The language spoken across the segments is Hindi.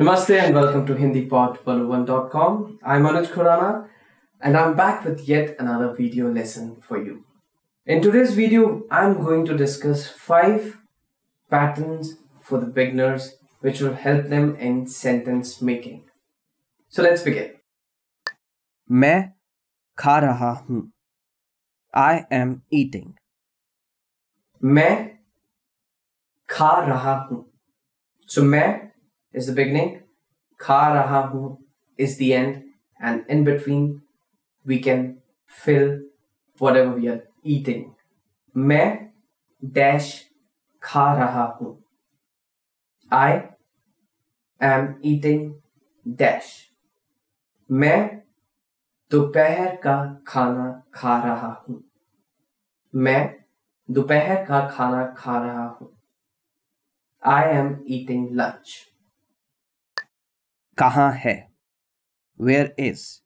Namaste and welcome to HindiPod101.com. I'm Anuj Khurana and I'm back with yet another video lesson for you. In today's video, I'm going to discuss five patterns for the beginners which will help them in sentence making. So let's begin. मैं खा रहा हूँ आई एम ईटिंग मैं खा रहा हूँ So मैं is the beginning, kha raha hu is the end, and in between we can fill whatever we are eating. मैं dash खा रहा हूँ. I am eating dash. मैं दोपहर का खाना खा रहा हूँ. मैं दोपहर का खाना खा रहा हूँ. I am eating lunch. कहा है? Where is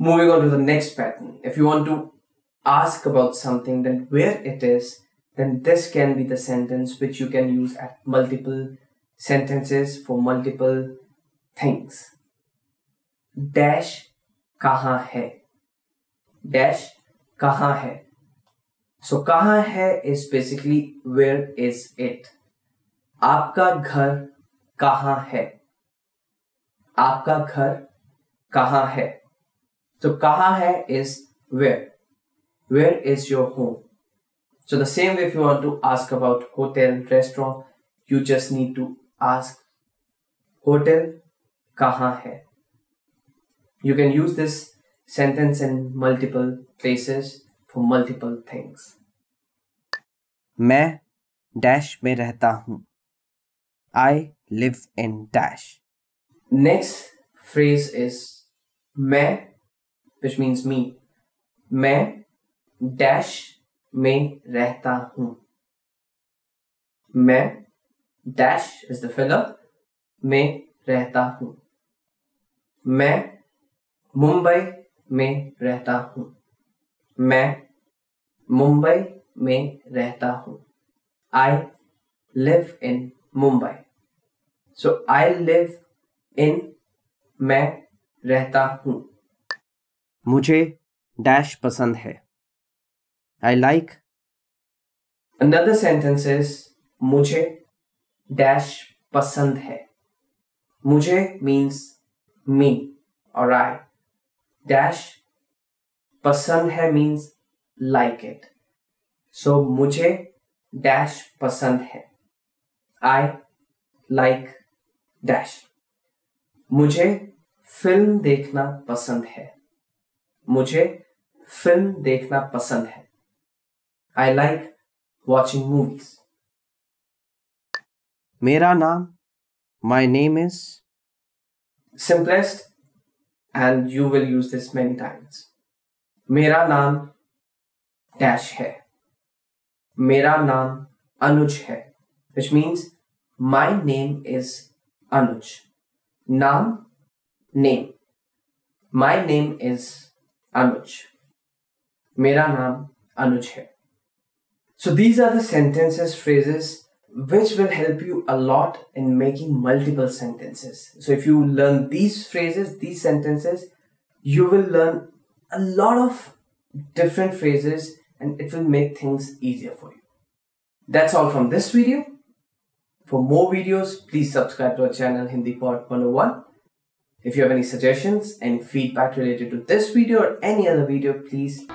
moving on to the next pattern if you want to ask about something then where it is then this can be sentence which you can use at multiple sentences for multiple things dash कहा है? डैश कहा है? सो so, कहाँ है is basically where is it आपका घर कहा है? आपका घर कहाँ है? तो कहा है is where where is your home so the same way you want to ask about hotel restaurant you just need to ask hotel कहाँ है? You can use this sentence in multiple places for multiple things मैं डैश में रहता हूँ। I live in dash next phrase is मैं विच मीन्स मी मैं डैश में रहता हूँ. मैं डैश इज़ द फिलअप में रहता हूँ. मैं मुंबई में रहता हूँ. मैं मुंबई में रहता हूँ. I live in Mumbai so I live in मैं रहता हूँ। मुझे डैश पसंद है। आई लाइक अनदर सेंटेंसेस मुझे डैश पसंद है। मुझे मीन्स मी और आई डैश पसंद है मीन्स लाइक इट सो मुझे डैश पसंद है। I like dash. मुझे फ़िल्म देखना पसंद है। मुझे फ़िल्म देखना पसंद है। आई लाइक वॉचिंग मूवीज़ मेरा नाम my name is simplest and you will use this many times मेरा नाम डैश है। मेरा नाम अनुज है which means my name is Anuj Naam, name. My name is Anuj. Mera naam Anuj hai. So these are the sentences, phrases which will help you a lot in making multiple sentences. So if you learn these phrases, these sentences, you will learn a lot of different phrases and it will make things easier for you. That's all from this video. For more videos, please subscribe to our channel HindiPod 101. If you have any suggestions, any feedback related to this video or any other video, please